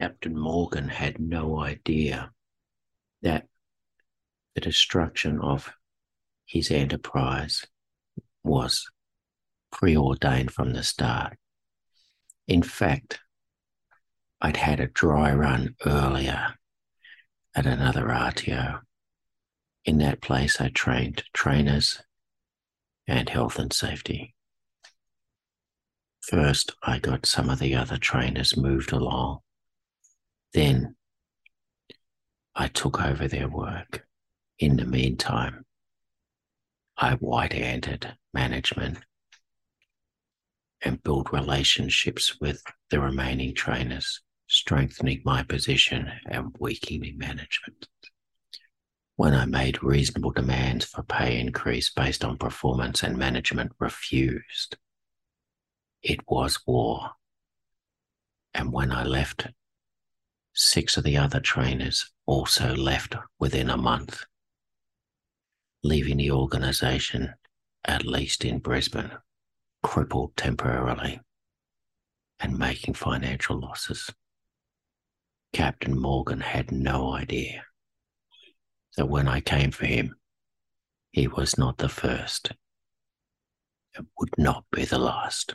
Captain Morgan had no idea that the destruction of his enterprise was preordained from the start. In fact, I'd had a dry run earlier at another RTO. In that place, I trained trainers and health and safety. First, I got some of the other trainers moved along then I took over their work. In the meantime, I white handed management and built relationships with the remaining trainers, strengthening my position and weakening management. When I made reasonable demands for pay increase based on performance and management refused, it was war. And when I left Six of the other trainers also left within a month, leaving the organization, at least in Brisbane, crippled temporarily and making financial losses. Captain Morgan had no idea that when I came for him, he was not the first and would not be the last.